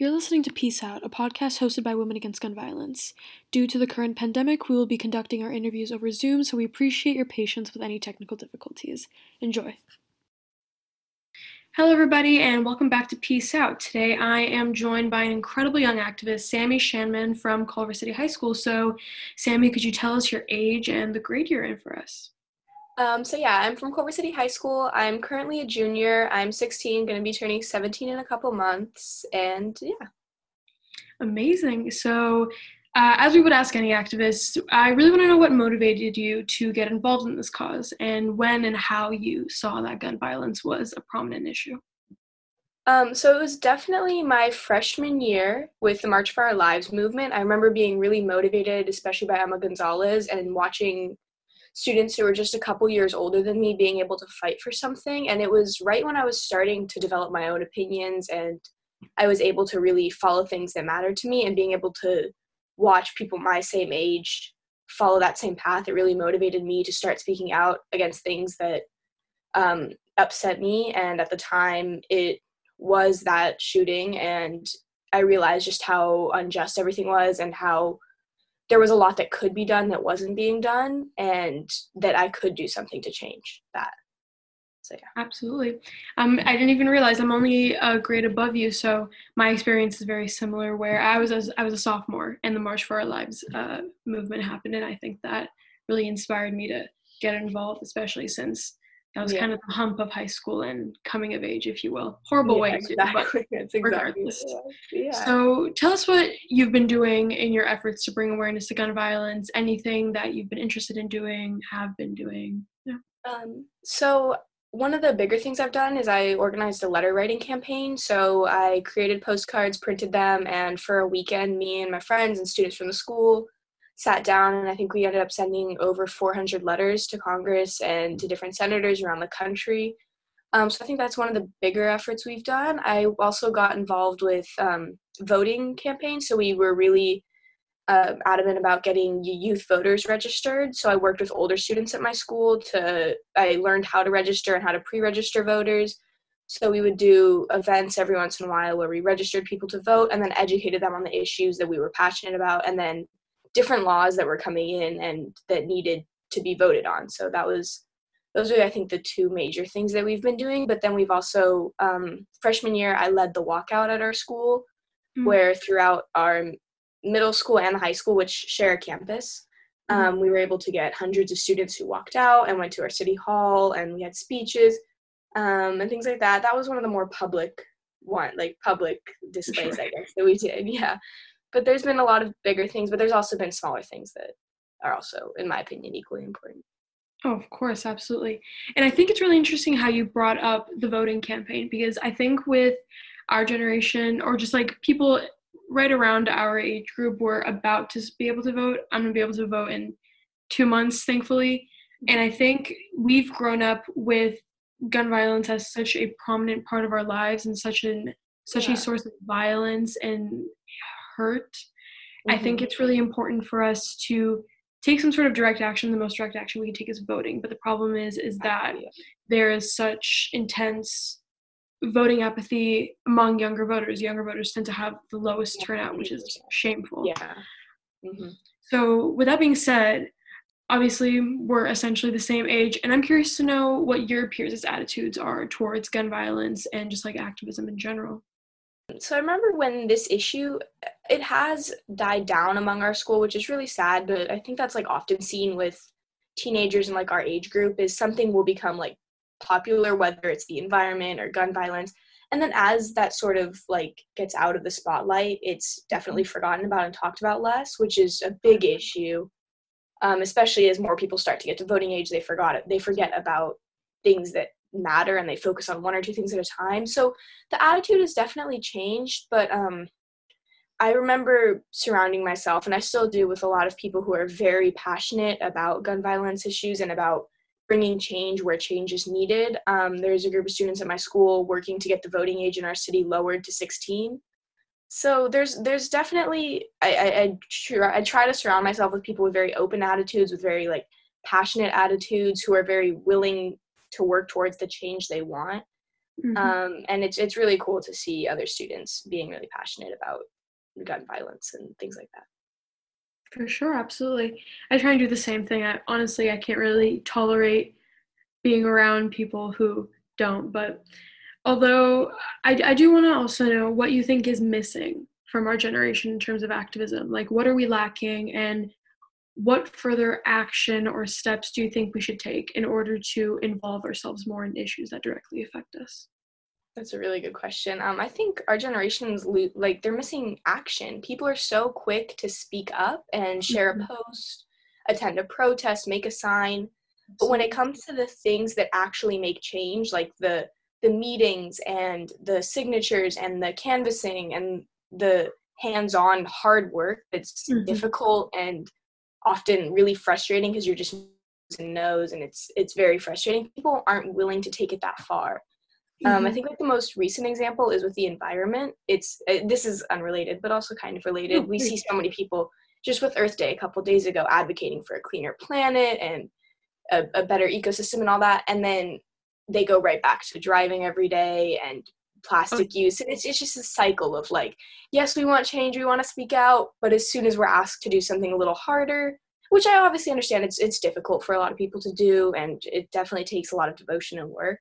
You're listening to Peace Out, a podcast hosted by Women Against Gun Violence. Due to the current pandemic, we will be conducting our interviews over Zoom, so we appreciate your patience with any technical difficulties. Enjoy. Hello, everybody, and welcome back to Peace Out. Today, I am joined by an incredible young activist, Sammy Shanman from Culver City High School. So, Sammy, could you tell us your age and the grade you're in for us? Um, so yeah, I'm from Culver City High School. I'm currently a junior. I'm 16, going to be turning 17 in a couple months, and yeah. Amazing. So, uh, as we would ask any activist, I really want to know what motivated you to get involved in this cause, and when and how you saw that gun violence was a prominent issue. Um, so it was definitely my freshman year with the March for Our Lives movement. I remember being really motivated, especially by Emma Gonzalez, and watching students who were just a couple years older than me being able to fight for something. And it was right when I was starting to develop my own opinions and I was able to really follow things that mattered to me and being able to watch people my same age follow that same path. It really motivated me to start speaking out against things that um, upset me. And at the time, it was that shooting. And I realized just how unjust everything was and how there was a lot that could be done that wasn't being done and that I could do something to change that. So yeah. Absolutely. Um, I didn't even realize I'm only a grade above you, so my experience is very similar. Where I was a, I was a sophomore, and the March for Our Lives uh, movement happened, and I think that really inspired me to get involved, especially since that was yeah. kind of the hump of high school and coming of age, if you will. Horrible yeah, way exactly. to, but exactly regardless. Yeah. So tell us what you've been doing in your efforts to bring awareness to gun violence. Anything that you've been interested in doing, have been doing. Yeah. Um, so one of the bigger things I've done is I organized a letter writing campaign. So I created postcards, printed them, and for a weekend, me and my friends and students from the school sat down and I think we ended up sending over 400 letters to Congress and to different senators around the country. Um, so I think that's one of the bigger efforts we've done. I also got involved with um, voting campaigns, so we were really uh, adamant about getting youth voters registered. So I worked with older students at my school to I learned how to register and how to pre-register voters. So we would do events every once in a while where we registered people to vote and then educated them on the issues that we were passionate about and then different laws that were coming in and that needed to be voted on. So that was those are I think the two major things that we've been doing. But then we've also um, freshman year I led the walkout at our school, mm-hmm. where throughout our middle school and the high school, which share a campus, mm-hmm. um, we were able to get hundreds of students who walked out and went to our city hall, and we had speeches um, and things like that. That was one of the more public one, like public displays, sure. I guess, that we did. Yeah but there's been a lot of bigger things, but there's also been smaller things that are also, in my opinion, equally important. Oh, of course, absolutely. And I think it's really interesting how you brought up the voting campaign because I think with our generation or just like people right around our age group were about to be able to vote. I'm going to be able to vote in two months, thankfully. And I think we've grown up with gun violence as such a prominent part of our lives and such an such yeah. a source of violence and hurt. Mm-hmm. I think mm-hmm. it's really important for us to take some sort of direct action. The most direct action we can take is voting. But the problem is, is that there is such intense voting apathy among younger voters. Younger voters tend to have the lowest turnout, which is shameful. Yeah. Mm-hmm. So, with that being said, obviously we're essentially the same age, and I'm curious to know what your peers' attitudes are towards gun violence and just like activism in general. So I remember when this issue it has died down among our school, which is really sad, but I think that's like often seen with teenagers in like our age group is something will become like popular whether it's the environment or gun violence. And then as that sort of like gets out of the spotlight, it's definitely mm-hmm. forgotten about and talked about less, which is a big issue. Um, especially as more people start to get to voting age, they forgot it. They forget about things that matter and they focus on one or two things at a time. So the attitude has definitely changed, but um, I remember surrounding myself, and I still do, with a lot of people who are very passionate about gun violence issues and about bringing change where change is needed. Um, there's a group of students at my school working to get the voting age in our city lowered to 16. So there's there's definitely I, I, I, try, I try to surround myself with people with very open attitudes, with very like passionate attitudes, who are very willing to work towards the change they want. Mm-hmm. Um, and it's it's really cool to see other students being really passionate about gun violence and things like that. For sure, absolutely. I try and do the same thing. I honestly I can't really tolerate being around people who don't, but although I, I do want to also know what you think is missing from our generation in terms of activism. Like what are we lacking and what further action or steps do you think we should take in order to involve ourselves more in issues that directly affect us? That's a really good question. Um, I think our generation's like they're missing action. People are so quick to speak up and share mm-hmm. a post, attend a protest, make a sign, but when it comes to the things that actually make change, like the the meetings and the signatures and the canvassing and the hands-on hard work that's mm-hmm. difficult and often really frustrating because you're just knows and it's it's very frustrating people aren't willing to take it that far mm-hmm. um, i mm-hmm. think like the most recent example is with the environment it's uh, this is unrelated but also kind of related we see so many people just with earth day a couple days ago advocating for a cleaner planet and a, a better ecosystem and all that and then they go right back to driving every day and plastic oh. use and it's, it's just a cycle of like yes we want change we want to speak out but as soon as we're asked to do something a little harder which i obviously understand it's it's difficult for a lot of people to do and it definitely takes a lot of devotion and work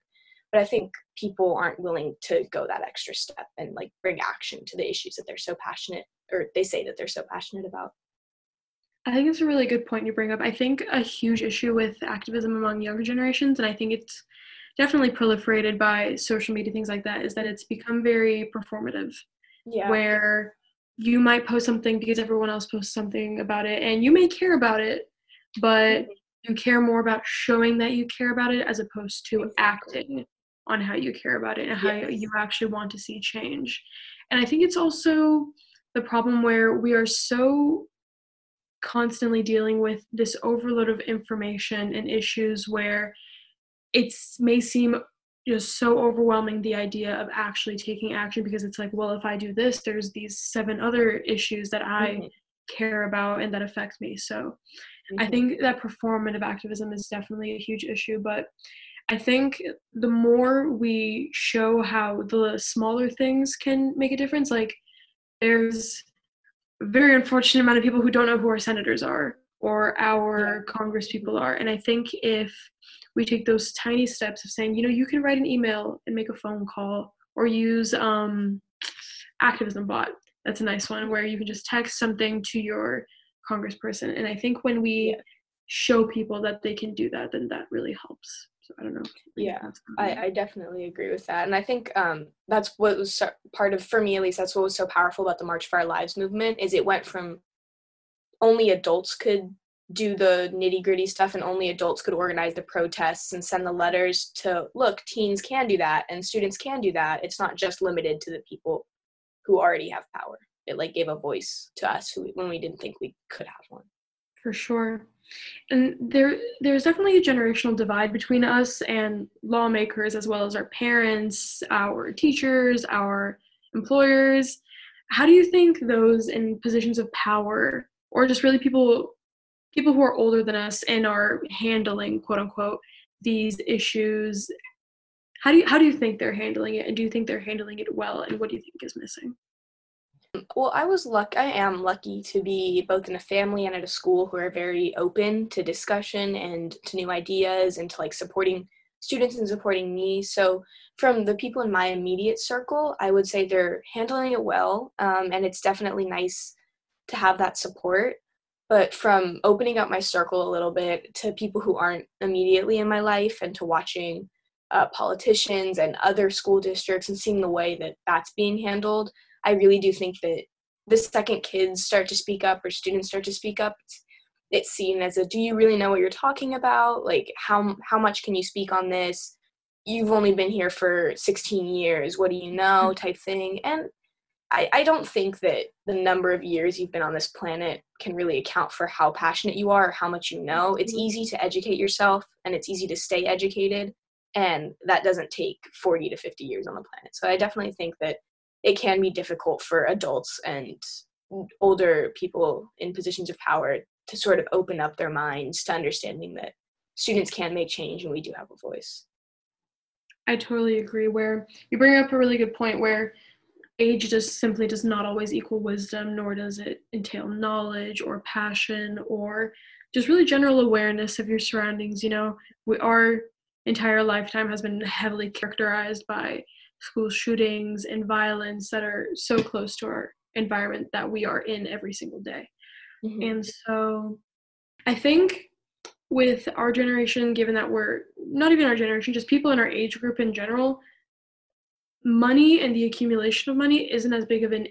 but i think people aren't willing to go that extra step and like bring action to the issues that they're so passionate or they say that they're so passionate about I think it's a really good point you bring up. I think a huge issue with activism among younger generations, and I think it's definitely proliferated by social media things like that is that it's become very performative yeah. where you might post something because everyone else posts something about it and you may care about it but mm-hmm. you care more about showing that you care about it as opposed to exactly. acting on how you care about it and how yes. you actually want to see change and i think it's also the problem where we are so constantly dealing with this overload of information and issues where it may seem just so overwhelming the idea of actually taking action because it's like well if i do this there's these seven other issues that i mm-hmm. care about and that affect me so mm-hmm. i think that performative activism is definitely a huge issue but i think the more we show how the smaller things can make a difference like there's a very unfortunate amount of people who don't know who our senators are or our congress people are and i think if we take those tiny steps of saying, you know, you can write an email and make a phone call or use um, activism bot. That's a nice one where you can just text something to your congressperson. And I think when we show people that they can do that, then that really helps. So I don't know. Yeah, I, I definitely agree with that. And I think um, that's what was so, part of, for me at least, that's what was so powerful about the March for Our Lives movement is it went from only adults could do the nitty gritty stuff and only adults could organize the protests and send the letters to look teens can do that and students can do that. It's not just limited to the people who already have power. It like gave a voice to us who, when we didn't think we could have one. For sure. And there there's definitely a generational divide between us and lawmakers as well as our parents our teachers our employers. How do you think those in positions of power or just really people people who are older than us and are handling quote unquote these issues how do you how do you think they're handling it? And do you think they're handling it well? And what do you think is missing? Well i was lucky i am lucky to be both in a family and at a school who are very open to discussion and to new ideas and to like supporting students and supporting me. So from the people in my immediate circle i would say they're handling it well um, and it's definitely nice to have that support but from opening up my circle a little bit to people who aren't immediately in my life and to watching uh, politicians and other school districts and seeing the way that that's being handled i really do think that the second kids start to speak up or students start to speak up it's, it's seen as a do you really know what you're talking about? Like how how much can you speak on this? You've only been here for 16 years. What do you know? Type thing. And I, I don't think that the number of years you've been on this planet can really account for how passionate you are or how much you know. It's mm-hmm. easy to educate yourself and it's easy to stay educated, and that doesn't take 40 to 50 years on the planet. So I definitely think that it can be difficult for adults and older people in positions of power to sort of open up their minds to understanding that students can make change and we do have a voice. I totally agree. Where you bring up a really good point where age just simply does not always equal wisdom, nor does it entail knowledge or passion or just really general awareness of your surroundings. You know, we, our entire lifetime has been heavily characterized by school shootings and violence that are so close to our environment that we are in every single day. Mm-hmm. And so I think with our generation, given that we're not even our generation, just people in our age group in general, money and the accumulation of money isn't as big of an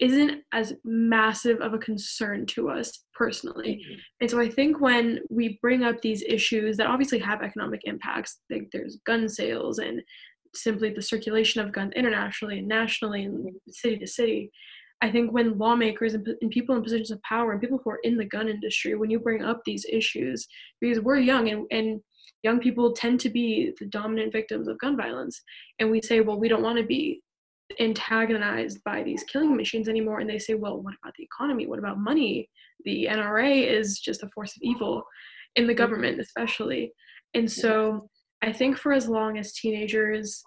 isn't as massive of a concern to us personally. Mm-hmm. And so I think when we bring up these issues that obviously have economic impacts, like there's gun sales and simply the circulation of guns internationally and nationally and city to city, I think when lawmakers and, and, people in positions of power and people who are in the gun industry, when you bring up these issues, because we're young and, and young people tend to be the dominant victims of gun violence, and we say, well, we don't want to be antagonized by these killing machines anymore. And they say, well, what about the economy? What about money? The NRA is just a force of evil in the mm-hmm. government, especially. And so I think for as long as teenagers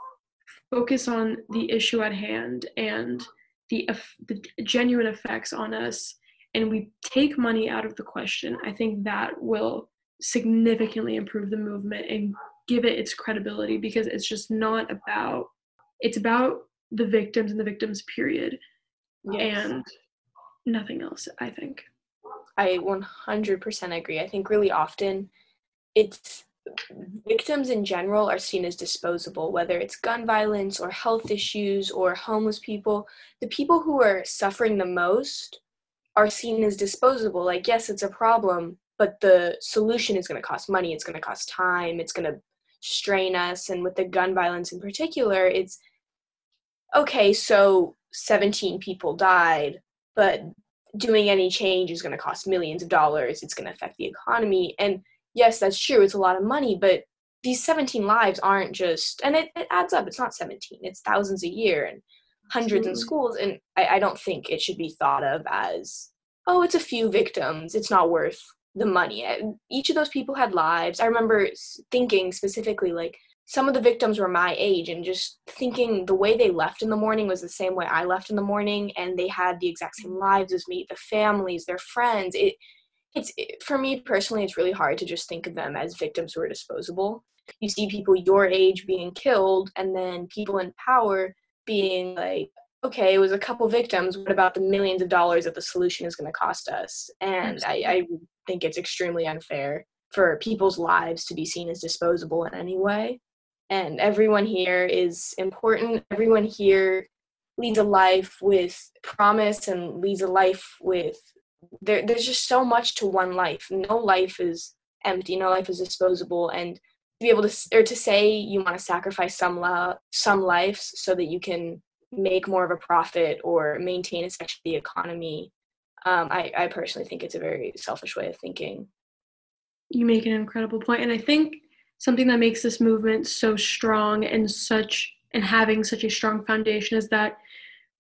focus on the issue at hand and the, the genuine effects on us and we take money out of the question, I think that will significantly improve the movement and give it its credibility because it's just not about it's about the victims and the victims period yes. and nothing else i think i 100% agree i think really often it's victims in general are seen as disposable, whether it's gun violence or health issues or homeless people. The people who are suffering the most are seen as disposable. Like, yes, it's a problem, but the solution is going to cost money, it's going to cost time, it's going to strain us. And with the gun violence in particular, it's okay, so 17 people died, but doing any change is going to cost millions of dollars, it's going to affect the economy. And yes, that's true. It's a lot of money, but these 17 lives aren't just, and it, it adds up. It's not 17, it's thousands a year and hundreds in schools. And I, I don't think it should be thought of as, oh, it's a few victims. It's not worth the mm-hmm. money. Each of those people had lives. I remember thinking specifically, like, some of the victims were my age and just thinking the way they left in the morning was the same way I left in the morning and they had the exact same mm-hmm. lives as me, the families, their friends. It it's for me personally it's really hard to just think of them as victims who are disposable you see people your age being killed and then people in power being like okay it was a couple victims what about the millions of dollars that the solution is going to cost us and I, I think it's extremely unfair for people's lives to be seen as disposable in any way and everyone here is important everyone here leads a life with promise and leads a life with there, there's just so much to one life. No life is empty. No life is disposable. And to be able to, or to say you want to sacrifice some lo- some lives so that you can make more of a profit or maintain essentially the economy. Um, I, I personally think it's a very selfish way of thinking. You make an incredible point, and I think something that makes this movement so strong and such and having such a strong foundation is that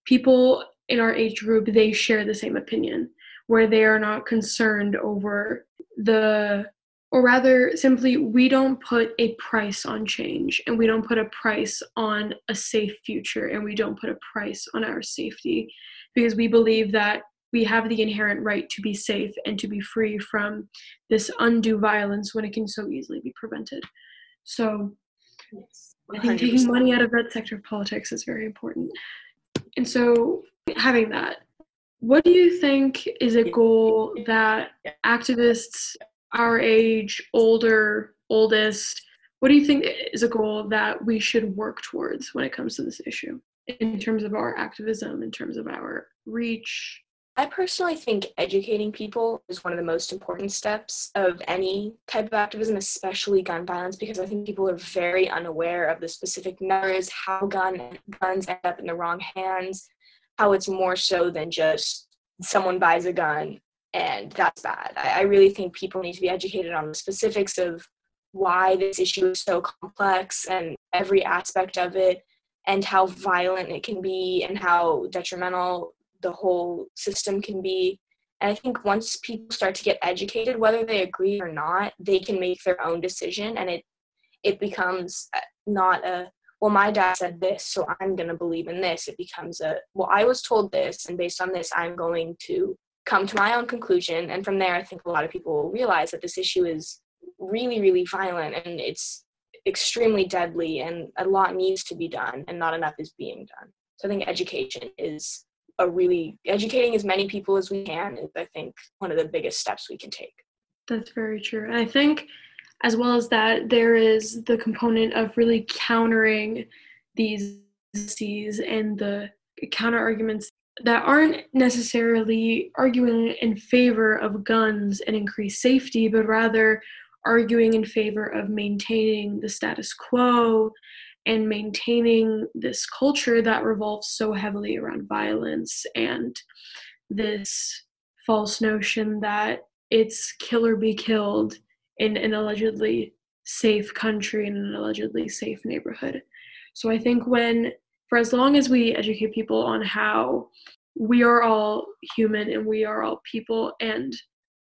people in our age group they share the same opinion where they are not concerned over the or rather simply we don't put a price on change and we don't put a price on a safe future and we don't put a price on our safety because we believe that we have the inherent right to be safe and to be free from this undue violence when it can so easily be prevented. So yes, i think taking money out of that sector of politics is very important. And so having that what do you think is a goal that activists our age, older, oldest, what do you think is a goal that we should work towards when it comes to this issue in terms of our activism, in terms of our reach? I personally think educating people is one of the most important steps of any type of activism, especially gun violence, because I think people are very unaware of the specific numbers, how gun guns end up in the wrong hands, how it's more so than just someone buys a gun and that's bad. I, I really think people need to be educated on the specifics of why this issue is so complex and every aspect of it and how violent it can be and how detrimental the whole system can be. And I think once people start to get educated, whether they agree or not, they can make their own decision and it it becomes uh, not a well my dad said this so i'm going to believe in this. It becomes a well i was told this and based on this i'm going to come to my own conclusion. And from there i think a lot of people will realize that this issue is really really violent and it's extremely deadly and a lot needs to be done and not enough is being done. So i think education is a really educating as many people as we can is i think one of the biggest steps we can take. That's very true. And i think as well as that there is the component of really countering these diseases and the counter arguments that aren't necessarily arguing in favor of guns and increased safety but rather arguing in favor of maintaining the status quo and maintaining this culture that revolves so heavily around violence and this false notion that it's kill or be killed in an allegedly safe country in an allegedly safe neighborhood. So I think when, for as long as we educate people on how we are all human and we are all people, and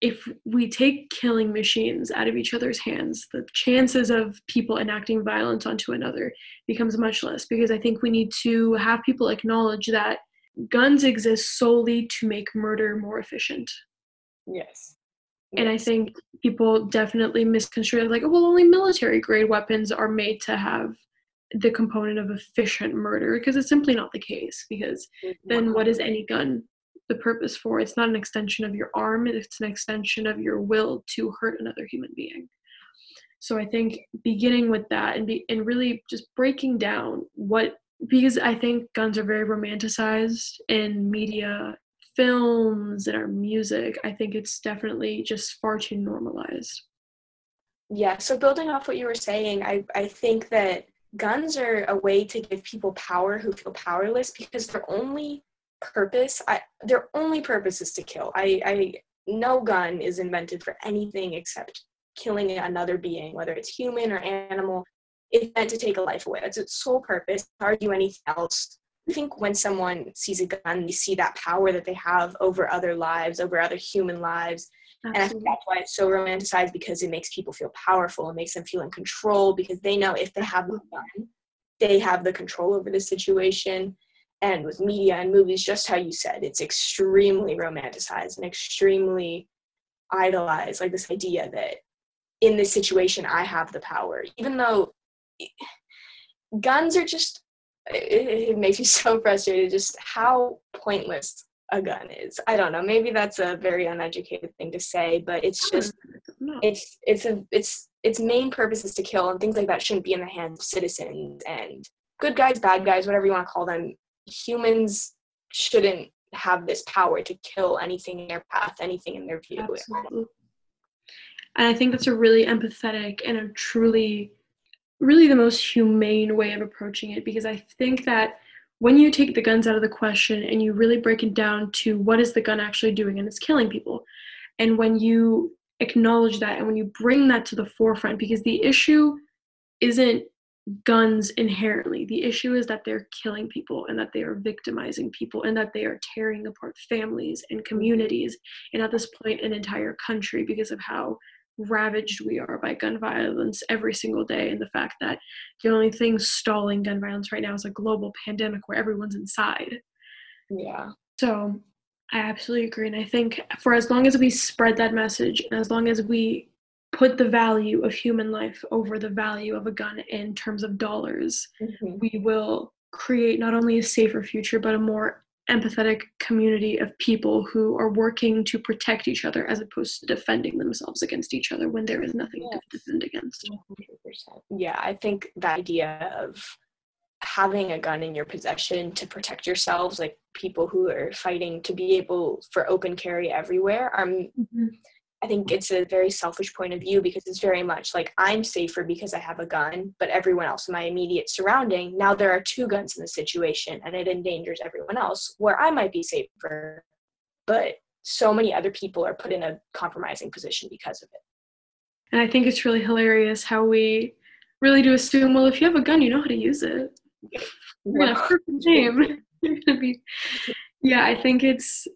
if we take killing machines out of each other's hands, the chances of people enacting violence onto another becomes much less because I think we need to have people acknowledge that guns exist solely to make murder more efficient. Yes. And I think people definitely misconstrue like, oh, well, only military grade weapons are made to have the component of efficient murder because it's simply not the case. Because then what is any gun the purpose for? It's not an extension of your arm, it's an extension of your will to hurt another human being. So I think beginning with that and be and really just breaking down what because I think guns are very romanticized in media films and our music, I think it's definitely just far too normalized. Yeah, so building off what you were saying, I, I think that guns are a way to give people power who feel powerless because they're only purpose, I, their only purpose is to kill. I, I no gun is invented for anything except killing another being, whether it's human or animal. It's meant to take a life away. That's its sole purpose. Argue anything else I think when someone sees a gun, they see that power that they have over other lives, over other human lives. Absolutely. And I think that's why it's so romanticized because it makes people feel powerful. It makes them feel in control because they know if they have the gun, they have the control over the situation. And with media and movies, just how you said, it's extremely romanticized and extremely idolized. Like this idea that in this situation, I have the power, even though guns are just it, it makes me so frustrated just how pointless a gun is. I don't know. Maybe that's a very uneducated thing to say, but it's just no. it's it's a it's its main purpose is to kill, and things like that shouldn't be in the hands of citizens and good guys, bad guys, whatever you want to call them. Humans shouldn't have this power to kill anything in their path, anything in their view. Absolutely. And I think that's a really empathetic and a truly really the most humane way of approaching it because I think that when you take the guns out of the question and you really break it down to what is the gun actually doing and it's killing people and when you acknowledge that and when you bring that to the forefront because the issue isn't guns inherently. The issue is that they're killing people and that they are victimizing people and that they are tearing apart families and communities and at this point an entire country because of how ravaged we are by gun violence every single day and the fact that the only thing stalling gun violence right now is a global pandemic where everyone's inside. Yeah. So i absolutely agree and i think for as long as we spread that message and as long as we put the value of human life over the value of a gun in terms of dollars mm-hmm. we will create not only a safer future but a more empathetic community of people who are working to protect each other as opposed to defending themselves against each other when there is nothing yes. to defend against. 100%. Yeah, I think the idea of having a gun in your possession to protect yourselves, like people who are fighting to be able for open carry everywhere, are mm-hmm. I think it's a very selfish point of view because it's very much like I'm safer because I have a gun, but everyone else in my immediate surrounding, now there are two guns in the situation and it endangers everyone else where I might be safer, but so many other people are put in a compromising position because of it. And I think it's really hilarious how we really do assume, well, if you have a gun, you know how to use it. Yeah, perfect name. yeah, I think it's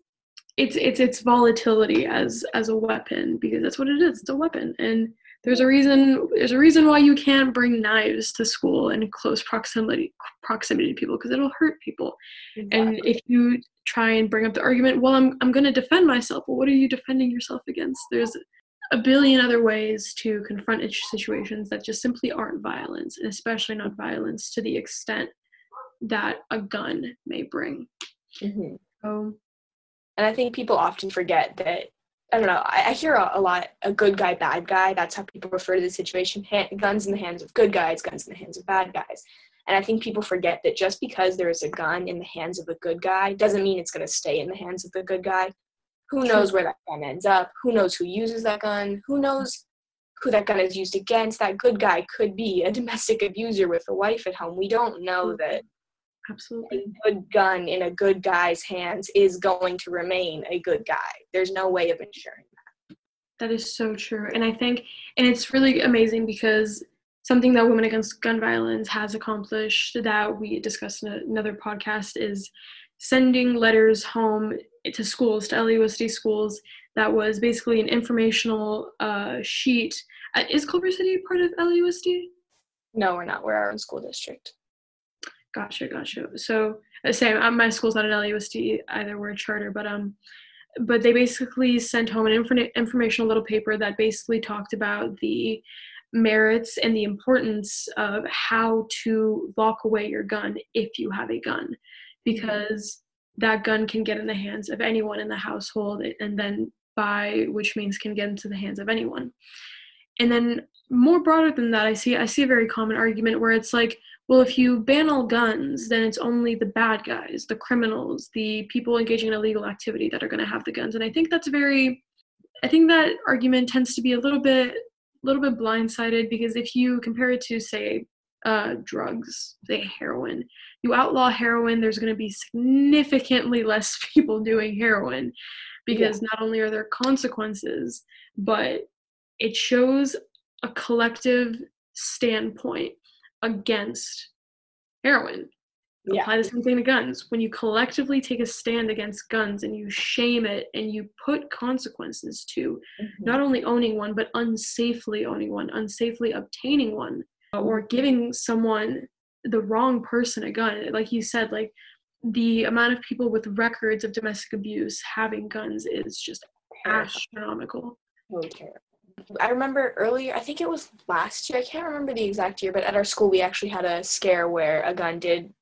it's it's its volatility as as a weapon because that's what it is. It's a weapon. And there's a reason there's a reason why you can't bring knives to school in close proximity proximity to people because it'll hurt people. Exactly. and if you try and bring up the argument well i'm, I'm going to defend myself. Well what are you defending yourself against? There's a billion other ways to confront situations that just simply aren't violence and especially not violence to the extent that a gun may bring. Mm-hmm. so and i think people often forget that I don't know. I, I hear a, a, lot a good guy, bad guy. That's how people refer to the situation. Ha- guns in the hands of good guys, guns in the hands of bad guys. And I think people forget that just because there is a gun in the hands of a good guy doesn't mean it's going to stay in the hands of the good guy. Who knows where that gun ends up? Who knows who uses that gun? Who knows who that gun is used against? That good guy could be a domestic abuser with a wife at home. We don't know that Absolutely. A good gun in a good guy's hands is going to remain a good guy. There's no way of ensuring that. That is so true. And I think, and it's really amazing because something that Women Against Gun Violence has accomplished that we discussed in another podcast is sending letters home to schools, to LAUSD schools, that was basically an informational uh, sheet. Uh, is Culver City part of LAUSD? No, we're not. We're our own school district. Gotcha, gotcha. So uh, same. Um, my school's not an LAUSD either. We're a charter, but um, but they basically sent home an inf- informational little paper that basically talked about the merits and the importance of how to lock away your gun if you have a gun, because that gun can get in the hands of anyone in the household, and then by which means can get into the hands of anyone. And then more broader than that, I see I see a very common argument where it's like well, if you ban all guns, then it's only the bad guys, the criminals, the people engaging in illegal activity that are going to have the guns. And I think that's very, I think that argument tends to be a little bit, a little bit blindsided because if you compare it to, say, uh, drugs, say heroin, you outlaw heroin, there's going to be significantly less people doing heroin because yeah. not only are there consequences, but it shows a collective standpoint against heroin. Yeah. Apply the same thing to guns. When you collectively take a stand against guns and you shame it and you put consequences to mm-hmm. not only owning one, but unsafely owning one, unsafely obtaining one, or giving someone the wrong person a gun. Like you said, like the amount of people with records of domestic abuse having guns is just astronomical. Oh, terrible. I remember earlier, I think it was last year, I can't remember the exact year, but at our school we actually had a scare where a gun did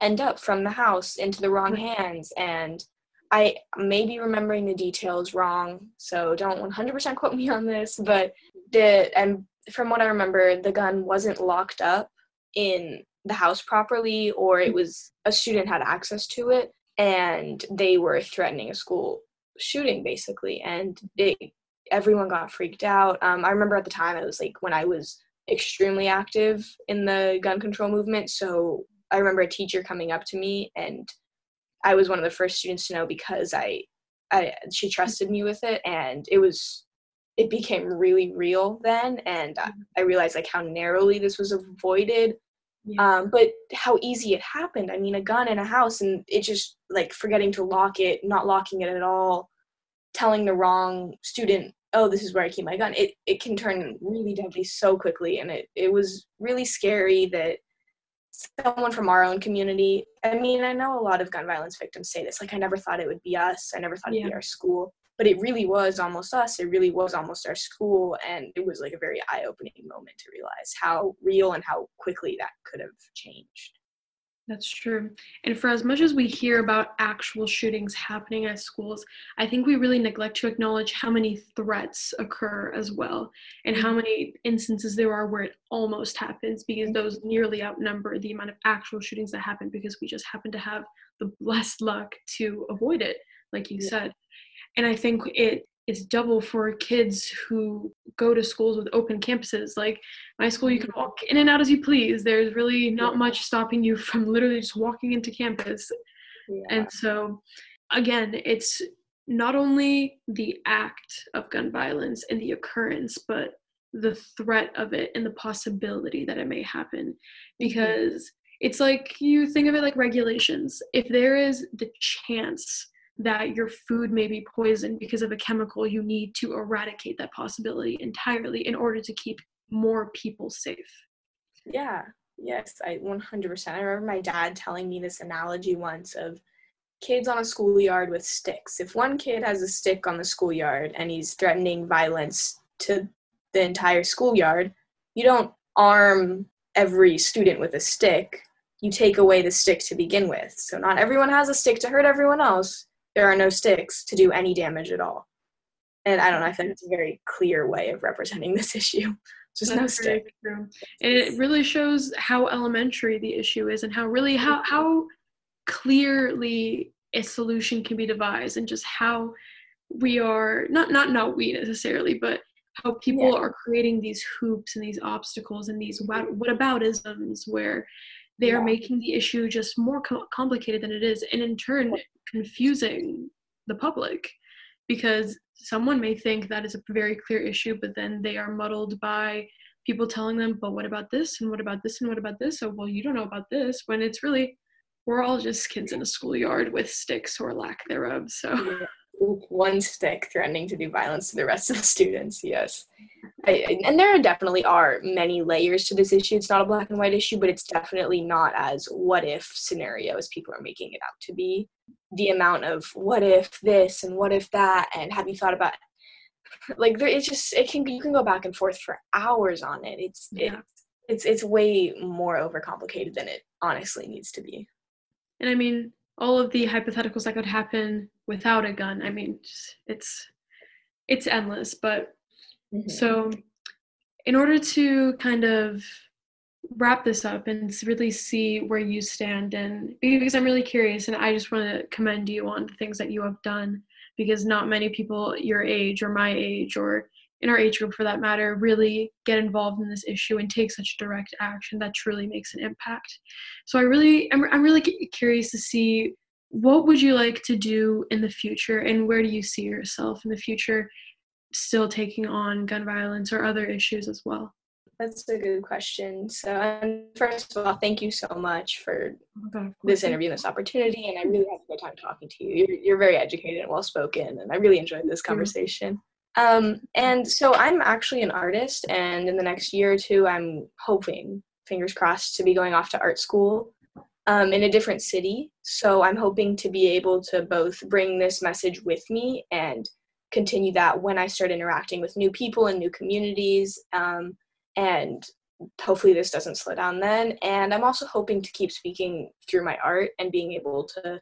end up from the house into the wrong mm. hands. And I may be remembering the details wrong, so don't 100% quote me on this, but the, and from what I remember, the gun wasn't locked up in the house properly, or it was a student had access to it, and they were threatening a school shooting basically, and it everyone got freaked out. Um, I remember at the time it was like when I was extremely active in the gun control movement. So I remember a teacher coming up to me, and I was one of the first students to know because I, I she trusted me with it, and it was it became really real then, and I realized like how narrowly this was avoided. Yeah. Um, but how easy it happened. I mean, a gun in a house, and it just like forgetting to lock it, not locking it at all, telling the wrong student oh this is where i keep my gun. It, it can turn really deadly so quickly and it, it was really scary that someone from our own community i mean i know a lot of gun violence victims say this like i never thought it would be us. I never thought it'd be our school. But it really was almost us. It really was almost our school and it was like a very eye-opening moment to realize how real and how quickly that could have changed that's true. And for as much as we hear about actual shootings happening at schools, I think we really neglect to acknowledge how many threats occur as well and how mm-hmm. many instances there are where it almost happens because mm-hmm. those nearly outnumber the amount of actual shootings that happen because we just happen to have the blessed luck to avoid it, like you yeah. said. And I think it it's double for kids who go to schools with open campuses. Like my school, you can mm-hmm. walk in and out as you please. There's really not much stopping you from literally just walking into campus. Yeah. And so, again, it's not only the act of gun violence and the occurrence, but the threat of it and the possibility that it may happen. Mm-hmm. Because it's like you think of it like regulations. If there is the chance that your food may be poisoned because of a chemical, you need to eradicate that possibility entirely in order to keep more people safe. Yeah, yes, I 100%. I remember my dad telling me this analogy once of kids on a schoolyard with sticks. If one kid has a stick on the schoolyard and he's threatening violence to the entire schoolyard, you don't arm every student with a stick. You take away the stick to begin with. So not everyone has a stick to hurt everyone else. There are no sticks to do any damage at all. And I don't know, I think it's a very clear way of representing this issue. Just That's no stick. True. And it really shows how elementary the issue is and how really how how clearly a solution can be devised and just how we are not not not we necessarily but how people yeah. are creating these hoops and these obstacles and these what whataboutisms where they are yeah. making the issue just more co- complicated than it is and in turn confusing the public because someone may think that is a very clear issue but then they are muddled by people telling them but what about this? And what about this? And what about this? So well you don't know about this when it's really we're all just kids in a schoolyard with sticks or lack thereof. So one stick threatening to do violence to the rest of the students. Yes, I, and there definitely are many layers to this issue. It's not a black and white issue, but it's definitely not as what if scenario as people are making it out to be. The amount of what if this and what if that, and have you thought about like there, it's just it can you can go back and forth for hours on it. It's yeah. it, it's it's way more overcomplicated than it honestly needs to be. And I mean, all of the hypotheticals that could happen without a gun. I mean, it's it's endless. But mm-hmm. so, in order to kind of wrap this up and really see where you stand, and because I'm really curious, and I just want to commend you on the things that you have done, because not many people your age or my age or in our age group for that matter really get involved in this issue and take such direct action that truly makes an impact so i really i'm, I'm really curious to see what would you like to do in the future and where do you see yourself in the future still taking on gun violence or other issues as well that's a good question. So, um, first of all, thank you so much for oh this interview and this opportunity. And I really had a good time talking to you. You're, you're very educated and well spoken, and I really enjoyed this conversation. Um, and so I'm actually an artist, and in the next year or two, I'm hoping, fingers crossed, to be going off to art school um, in a different city. So I'm hoping to be able to both bring this message with me and continue that when I start interacting with new people and new communities. Um, and hopefully, this doesn't slow down then. And I'm also hoping to keep speaking through my art and being able to.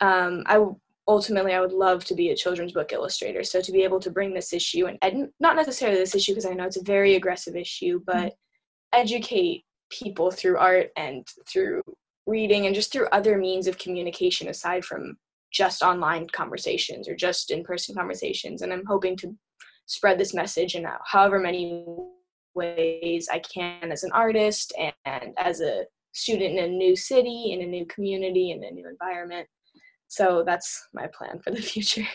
Um, I ultimately I would love to be a children's book illustrator. So to be able to bring this issue and, and not necessarily this issue because I know it's a very aggressive issue, but mm-hmm. educate people through art and through reading and just through other means of communication aside from just online conversations or just in-person conversations. And I'm hoping to spread this message in however many ways I can as an artist and, and as a student in a new city, in a new community, in a new environment. So that's my plan for the future.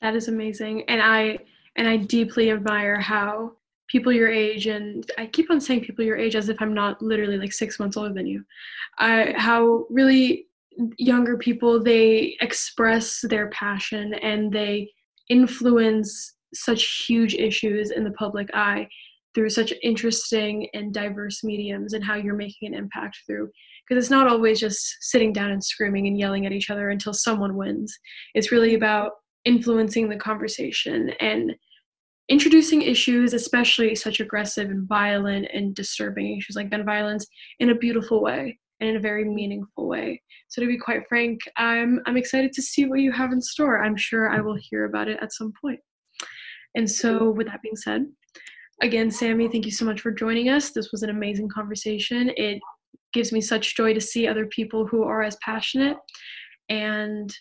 That is amazing. And I and I deeply admire how people your age and I keep on saying people your age as if I'm not literally like 6 months older than you. I how really younger people they express their passion and they influence such huge issues in the public eye through such interesting and diverse mediums and how you're making an impact through because it's not always just sitting down and screaming and yelling at each other until someone wins. It's really about influencing the conversation and introducing issues, especially such aggressive and violent and disturbing issues like gun violence, in a beautiful way and in a very meaningful way. So to be quite frank, I'm I'm excited to see what you have in store. I'm sure I will hear about it at some point. And so with that being said, again, Sammy, thank you so much for joining us. This was an amazing conversation. It gives me such joy to see other people who are as passionate. And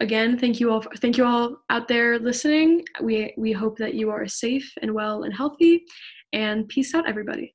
again thank you all thank you all out there listening. We we hope that you are safe and well and healthy. And peace out everybody